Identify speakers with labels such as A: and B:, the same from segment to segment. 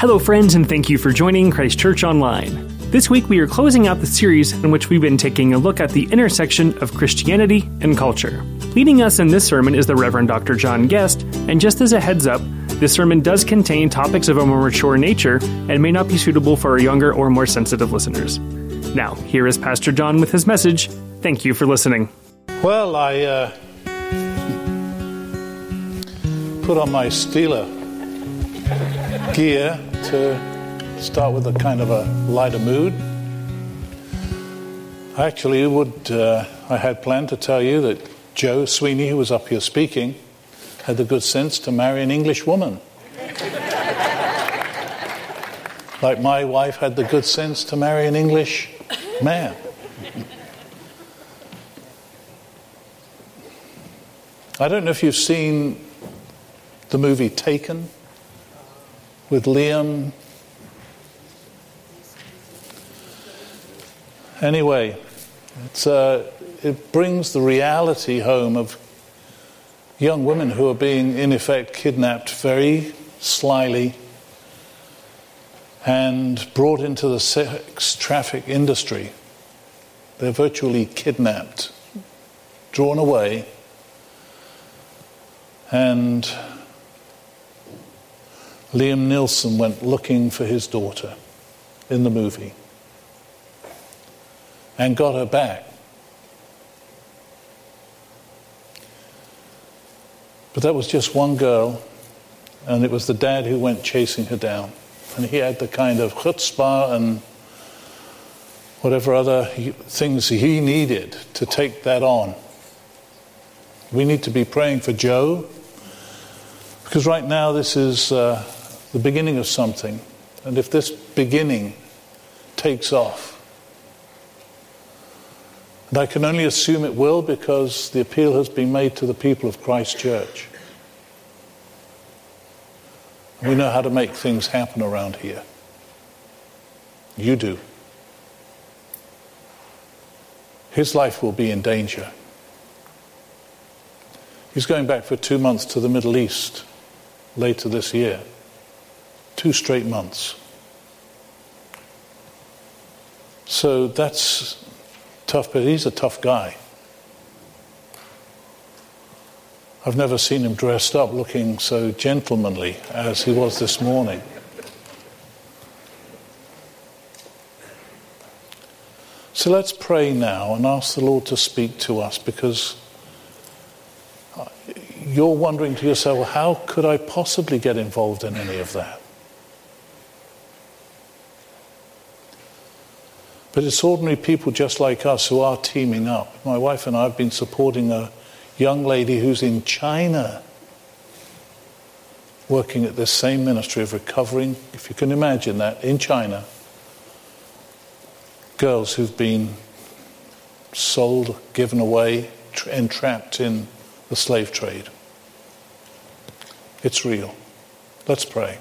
A: Hello, friends, and thank you for joining Christ Church Online. This week, we are closing out the series in which we've been taking a look at the intersection of Christianity and culture. Leading us in this sermon is the Reverend Dr. John Guest, and just as a heads up, this sermon does contain topics of a more mature nature and may not be suitable for our younger or more sensitive listeners. Now, here is Pastor John with his message. Thank you for listening.
B: Well, I uh, put on my Steeler gear to start with a kind of a lighter mood. I Actually, would uh, I had planned to tell you that Joe Sweeney, who was up here speaking, had the good sense to marry an English woman. like my wife had the good sense to marry an English man. I don't know if you've seen the movie Taken with Liam. Anyway, uh, it brings the reality home of young women who are being, in effect, kidnapped very slyly and brought into the sex traffic industry. They're virtually kidnapped, drawn away, and Liam Neeson went looking for his daughter in the movie and got her back. But that was just one girl, and it was the dad who went chasing her down. And he had the kind of chutzpah and whatever other things he needed to take that on. We need to be praying for Joe, because right now this is uh, the beginning of something. And if this beginning takes off, and I can only assume it will because the appeal has been made to the people of Christ Church. We know how to make things happen around here. You do. His life will be in danger. He's going back for two months to the Middle East later this year. Two straight months. So that's tough, but he's a tough guy. I've never seen him dressed up looking so gentlemanly as he was this morning. So let's pray now and ask the Lord to speak to us because you're wondering to yourself, well, how could I possibly get involved in any of that? But it's ordinary people just like us who are teaming up. My wife and I have been supporting a young lady who's in China working at this same ministry of recovering, if you can imagine that, in China, girls who've been sold, given away, entrapped in the slave trade. It's real. Let's pray.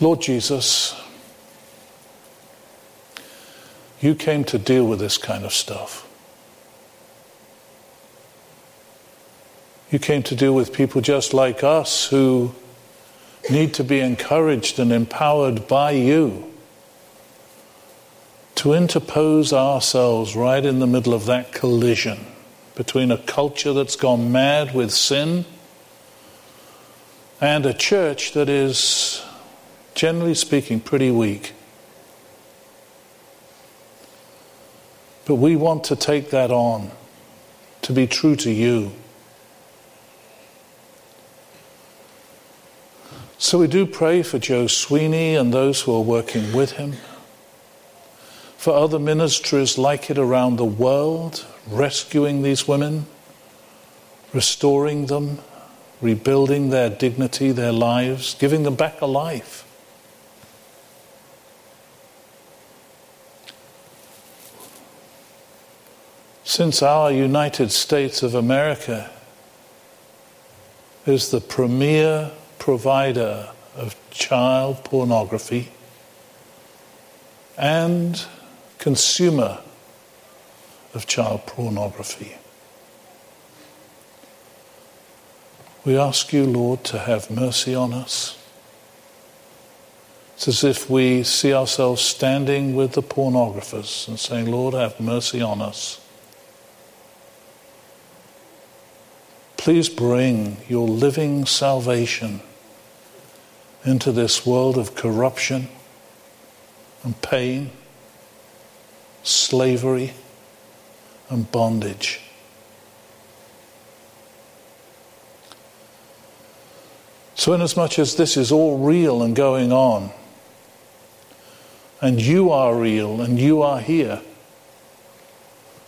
B: Lord Jesus, you came to deal with this kind of stuff. You came to deal with people just like us who need to be encouraged and empowered by you to interpose ourselves right in the middle of that collision between a culture that's gone mad with sin and a church that is, generally speaking, pretty weak. But we want to take that on, to be true to you. So we do pray for Joe Sweeney and those who are working with him, for other ministries like it around the world, rescuing these women, restoring them, rebuilding their dignity, their lives, giving them back a life. Since our United States of America is the premier provider of child pornography and consumer of child pornography. We ask you, Lord, to have mercy on us. It's as if we see ourselves standing with the pornographers and saying, Lord, have mercy on us. Please bring your living salvation into this world of corruption and pain, slavery, and bondage. So, inasmuch as this is all real and going on, and you are real and you are here,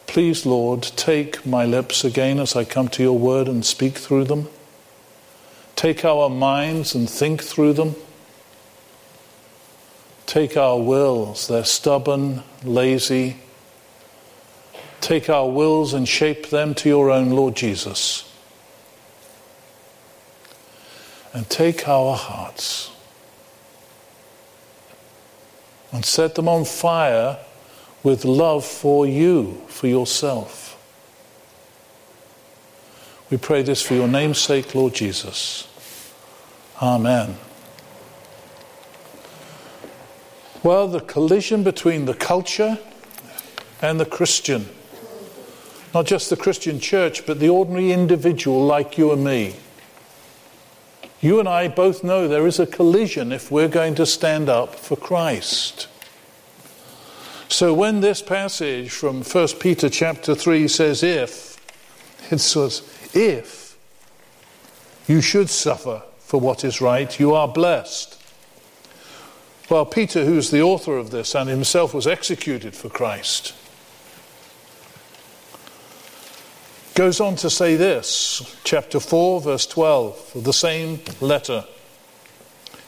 B: please, Lord, take my lips again as I come to your word and speak through them. Take our minds and think through them. Take our wills, they're stubborn, lazy. Take our wills and shape them to your own, Lord Jesus. And take our hearts and set them on fire with love for you, for yourself. We pray this for your name's sake, Lord Jesus. Amen. Well, the collision between the culture and the Christian, not just the Christian church, but the ordinary individual like you and me. You and I both know there is a collision if we're going to stand up for Christ. So when this passage from 1 Peter chapter 3 says if, it says if you should suffer for what is right, you are blessed. Well, Peter, who's the author of this and himself was executed for Christ, goes on to say this, chapter 4, verse 12 of the same letter.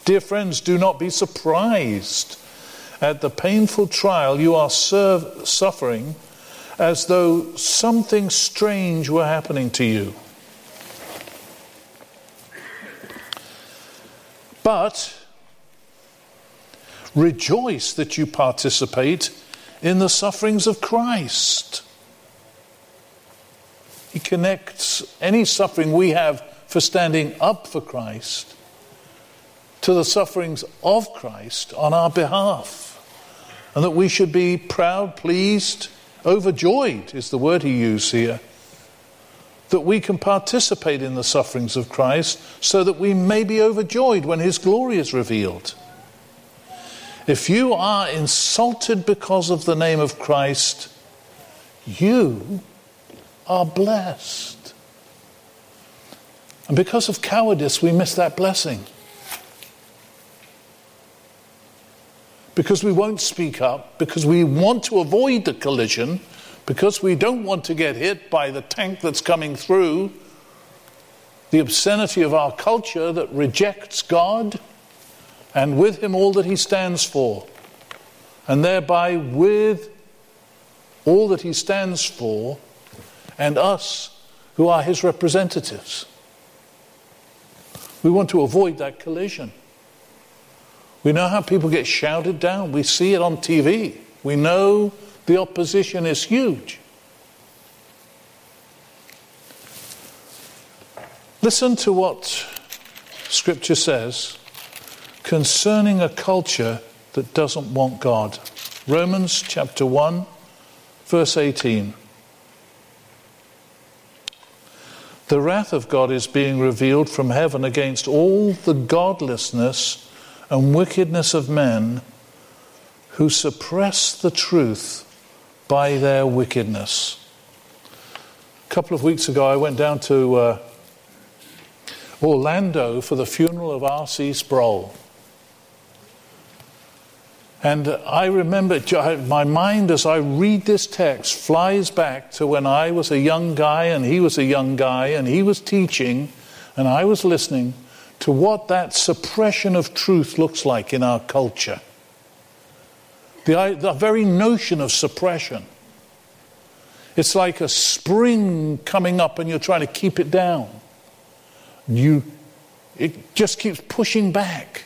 B: Dear friends, do not be surprised at the painful trial you are serve, suffering as though something strange were happening to you. But rejoice that you participate in the sufferings of Christ. He connects any suffering we have for standing up for Christ to the sufferings of Christ on our behalf. And that we should be proud, pleased, Overjoyed is the word he used here. That we can participate in the sufferings of Christ so that we may be overjoyed when his glory is revealed. If you are insulted because of the name of Christ, you are blessed. And because of cowardice, we miss that blessing. Because we won't speak up, because we want to avoid the collision, because we don't want to get hit by the tank that's coming through, the obscenity of our culture that rejects God and with Him all that He stands for, and thereby with all that He stands for and us who are His representatives. We want to avoid that collision. We know how people get shouted down. We see it on TV. We know the opposition is huge. Listen to what Scripture says concerning a culture that doesn't want God. Romans chapter 1, verse 18. The wrath of God is being revealed from heaven against all the godlessness and wickedness of men who suppress the truth by their wickedness. A couple of weeks ago, I went down to uh, Orlando for the funeral of R.C. Sproul. And I remember, my mind as I read this text flies back to when I was a young guy and he was a young guy and he was teaching and I was listening to what that suppression of truth looks like in our culture. The, the very notion of suppression. It's like a spring coming up and you're trying to keep it down. You, it just keeps pushing back.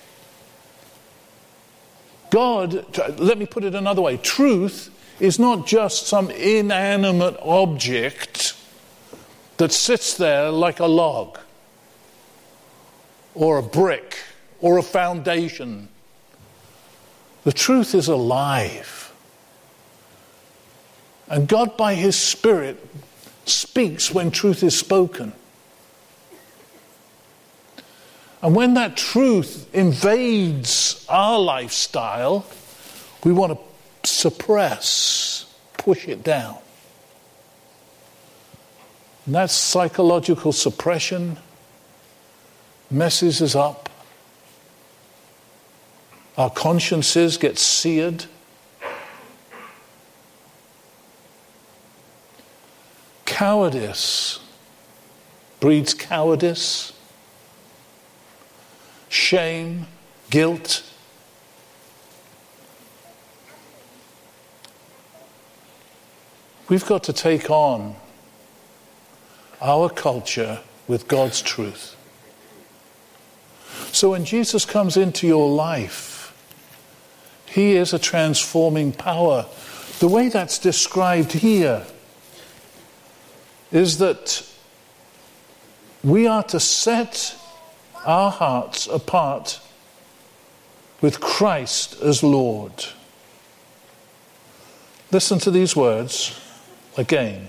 B: God, let me put it another way truth is not just some inanimate object that sits there like a log or a brick or a foundation The truth is alive. And God, by His Spirit, speaks when truth is spoken. And when that truth invades our lifestyle, we want to suppress, push it down. And that psychological suppression messes us up. Our consciences get seared. Cowardice breeds cowardice, shame, guilt. We've got to take on our culture with God's truth. So when Jesus comes into your life, he is a transforming power. The way that's described here is that we are to set our hearts apart with Christ as Lord. Listen to these words again.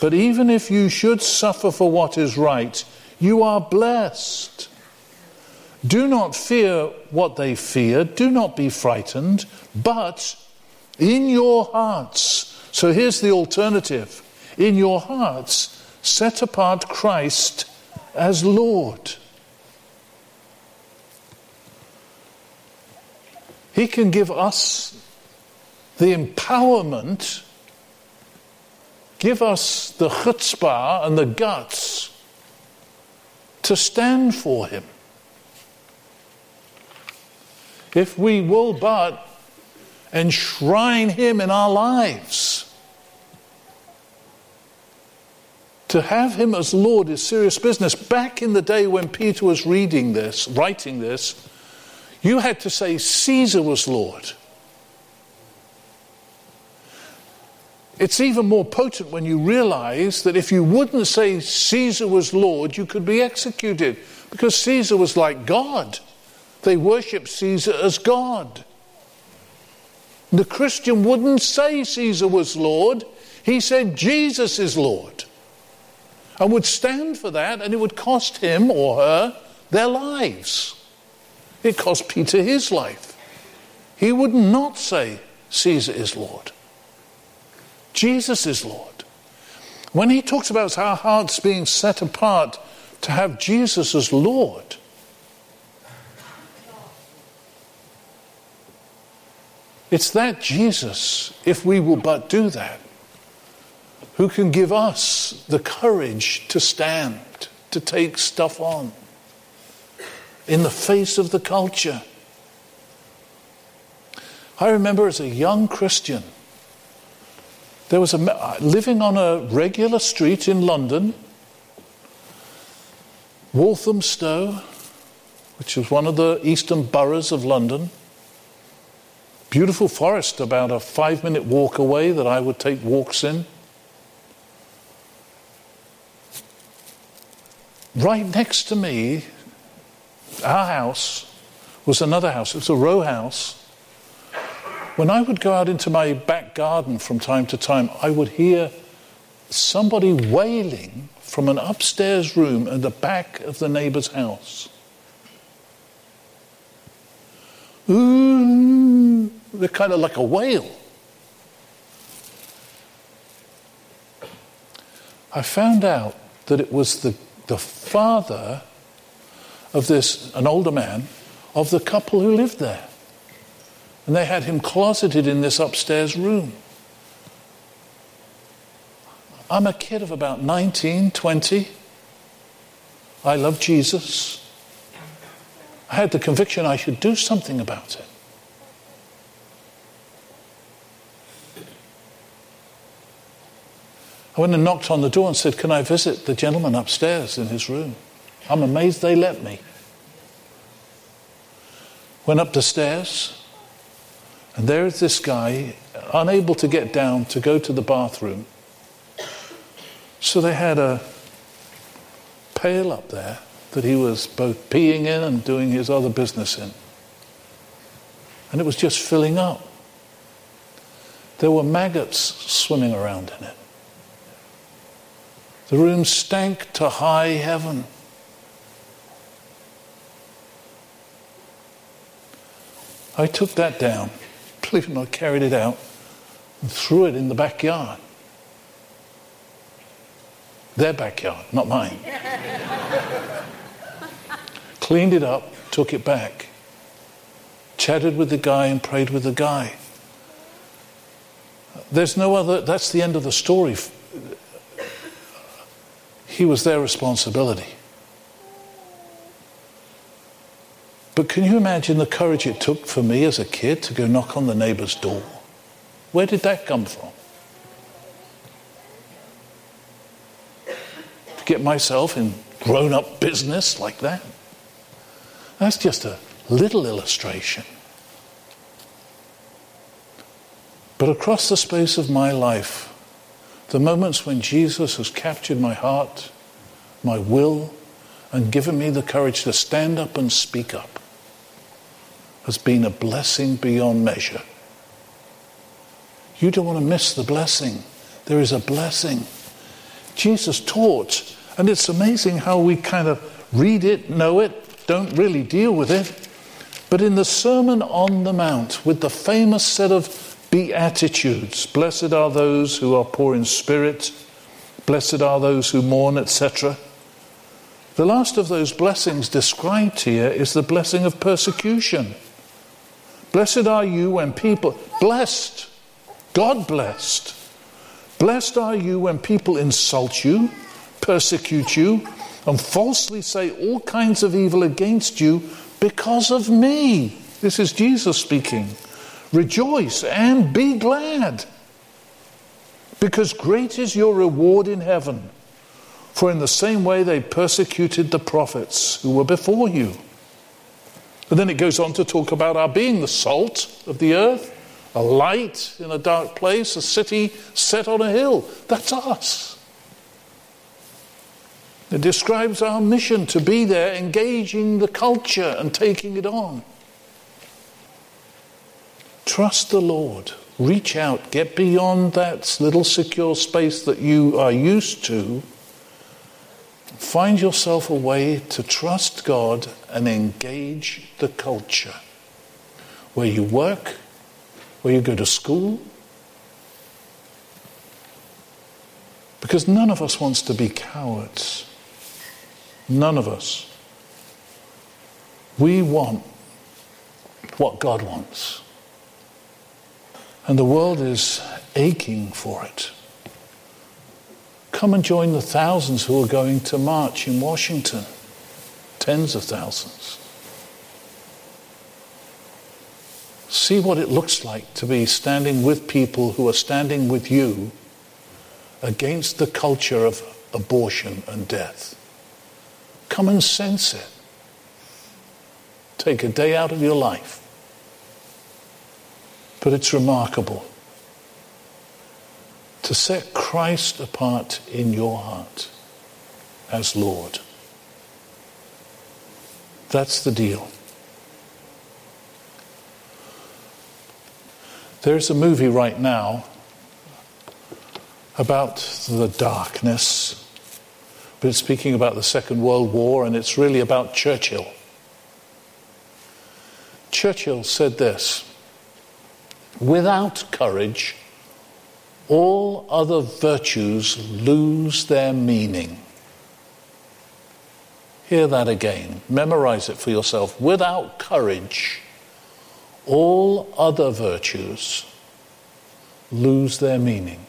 B: But even if you should suffer for what is right, you are blessed. Do not fear what they fear, do not be frightened, but in your hearts, so here's the alternative. In your hearts, set apart Christ as Lord. He can give us the empowerment, give us the chutzpah and the guts to stand for Him if we will but enshrine Him in our lives. To have Him as Lord is serious business. Back in the day when Peter was reading this, writing this, you had to say Caesar was Lord. It's even more potent when you realize that if you wouldn't say Caesar was Lord, you could be executed because Caesar was like God. They worship Caesar as God. The Christian wouldn't say Caesar was Lord, he said Jesus is Lord. And would stand for that, and it would cost him or her their lives. It cost Peter his life. He would not say Caesar is Lord. Jesus is Lord. When he talks about our hearts being set apart to have Jesus as Lord, It's that Jesus, if we will but do that, who can give us the courage to stand, to take stuff on in the face of the culture. I remember as a young Christian, there was a uh, living on a regular street in London, Walthamstow, which was one of the eastern boroughs of London beautiful forest about a five minute walk away that I would take walks in. Right next to me, our house was another house. It was a row house. When I would go out into my back garden from time to time, I would hear somebody wailing from an upstairs room at the back of the neighbor's house. Ooh, they're kind of like a whale. I found out that it was the, the father of this, an older man, of the couple who lived there. And they had him closeted in this upstairs room. I'm a kid of about 19, 20. I love Jesus. I had the conviction I should do something about it. I went and knocked on the door and said, Can I visit the gentleman upstairs in his room? I'm amazed they let me. Went up the stairs, and there is this guy, unable to get down to go to the bathroom. So they had a pail up there that he was both peeing in and doing his other business in. and it was just filling up. There were maggots swimming around in it. The room stank to high heaven. I took that down, believe it or not, carried it out and threw it in the backyard. Their backyard, not mine. Cleaned it up, took it back, chatted with the guy and prayed with the guy. There's no other, that's the end of the story. He was their responsibility. But can you imagine the courage it took for me as a kid to go knock on the neighbor's door? Where did that come from? To get myself in grown up business like that? That's just a little illustration. But across the space of my life, the moments when Jesus has captured my heart, my will, and given me the courage to stand up and speak up has been a blessing beyond measure. You don't want to miss the blessing. There is a blessing. Jesus taught, and it's amazing how we kind of read it, know it, don't really deal with it. But in the Sermon on the Mount, with the famous set of Beatitudes, blessed are those who are poor in spirit, blessed are those who mourn, etc. The last of those blessings described here is the blessing of persecution. Blessed are you when people, blessed, God blessed. Blessed are you when people insult you, persecute you, and falsely say all kinds of evil against you because of me. This is Jesus speaking. Rejoice and be glad, because great is your reward in heaven. For in the same way they persecuted the prophets who were before you. And then it goes on to talk about our being the salt of the earth, a light in a dark place, a city set on a hill. That's us. It describes our mission to be there, engaging the culture and taking it on. Trust the Lord. Reach out. Get beyond that little secure space that you are used to. Find yourself a way to trust God and engage the culture. Where you work, where you go to school. Because none of us wants to be cowards. None of us. We want what God wants. And the world is aching for it. Come and join the thousands who are going to march in Washington. Tens of thousands. See what it looks like to be standing with people who are standing with you against the culture of abortion and death. Come and sense it. Take a day out of your life. But it's remarkable to set Christ apart in your heart as Lord. That's the deal. There's a movie right now about the darkness but it's speaking about the Second World War, and it's really about Churchill. Churchill said this Without courage, all other virtues lose their meaning. Hear that again. Memorize it for yourself. Without courage, all other virtues lose their meaning.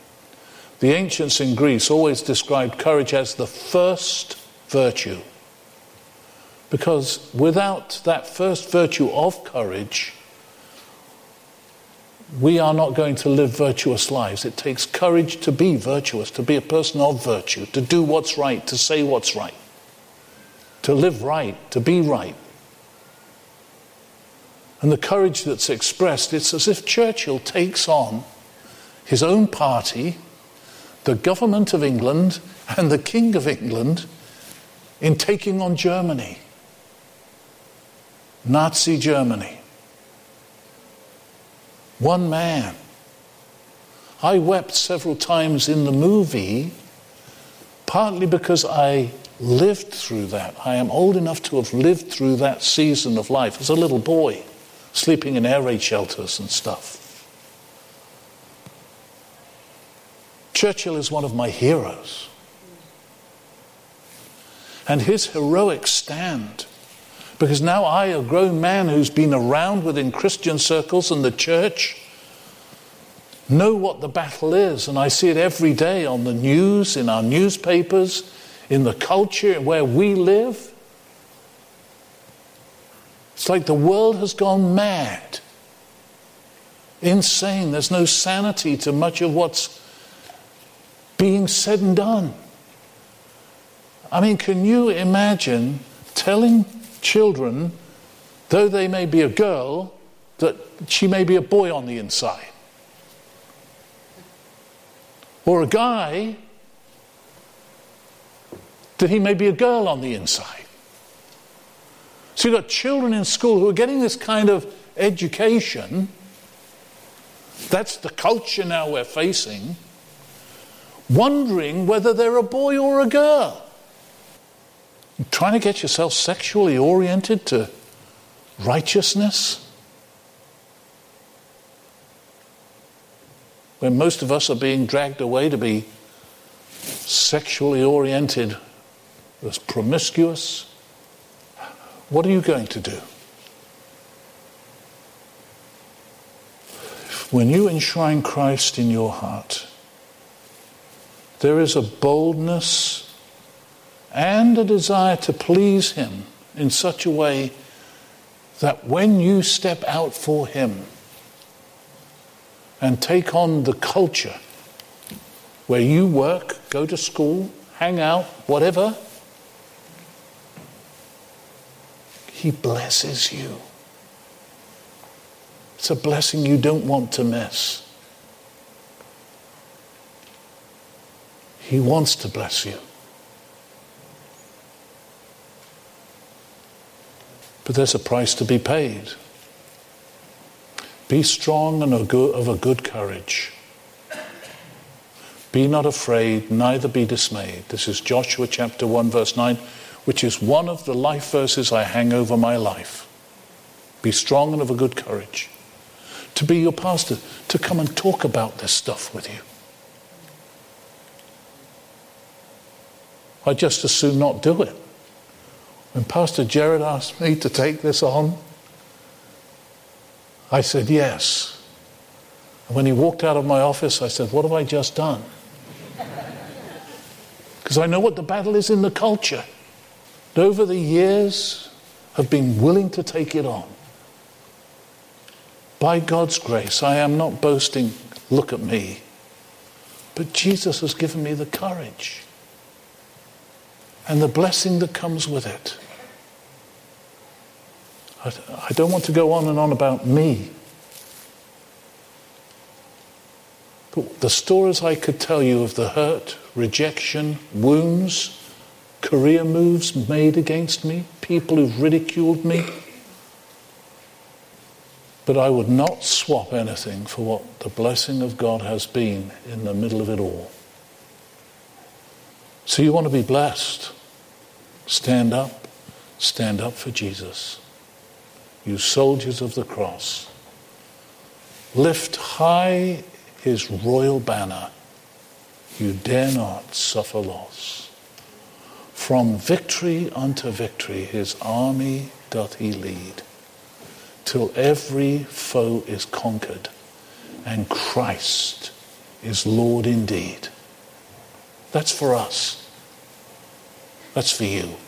B: The ancients in Greece always described courage as the first virtue. Because without that first virtue of courage, we are not going to live virtuous lives. It takes courage to be virtuous, to be a person of virtue, to do what's right, to say what's right, to live right, to be right. And the courage that's expressed, it's as if Churchill takes on his own party the government of England and the King of England in taking on Germany, Nazi Germany. One man. I wept several times in the movie, partly because I lived through that. I am old enough to have lived through that season of life as a little boy, sleeping in air raid shelters and stuff. Churchill is one of my heroes. And his heroic stand, because now I, a grown man who's been around within Christian circles and the church, know what the battle is, and I see it every day on the news, in our newspapers, in the culture where we live. It's like the world has gone mad, insane. There's no sanity to much of what's being said and done. I mean, can you imagine telling children, though they may be a girl, that she may be a boy on the inside? Or a guy that he may be a girl on the inside. So you've got children in school who are getting this kind of education. That's the culture now we're facing. Wondering whether they're a boy or a girl. Trying to get yourself sexually oriented to righteousness. when most of us are being dragged away to be sexually oriented as promiscuous, what are you going to do? When you enshrine Christ in your heart, there is a boldness and a desire to please Him in such a way that when you step out for Him, and take on the culture where you work, go to school, hang out, whatever, He blesses you. It's a blessing you don't want to miss. He wants to bless you. But there's a price to be paid. Be strong and of a good courage. Be not afraid, neither be dismayed. This is Joshua chapter 1, verse 9, which is one of the life verses I hang over my life. Be strong and of a good courage. To be your pastor, to come and talk about this stuff with you. I'd just as soon not do it. When Pastor Jared asked me to take this on, I said, Yes. And when he walked out of my office, I said, What have I just done? Because I know what the battle is in the culture. And over the years, have been willing to take it on. By God's grace, I am not boasting, look at me. But Jesus has given me the courage and the blessing that comes with it. I don't want to go on and on about me. But the stories I could tell you of the hurt, rejection, wounds, career moves made against me, people who've ridiculed me. But I would not swap anything for what the blessing of God has been in the middle of it all. So you want to be blessed? Stand up. Stand up for Jesus you soldiers of the cross. Lift high his royal banner. You dare not suffer loss. From victory unto victory his army doth he lead, till every foe is conquered, and Christ is Lord indeed. That's for us. That's for you.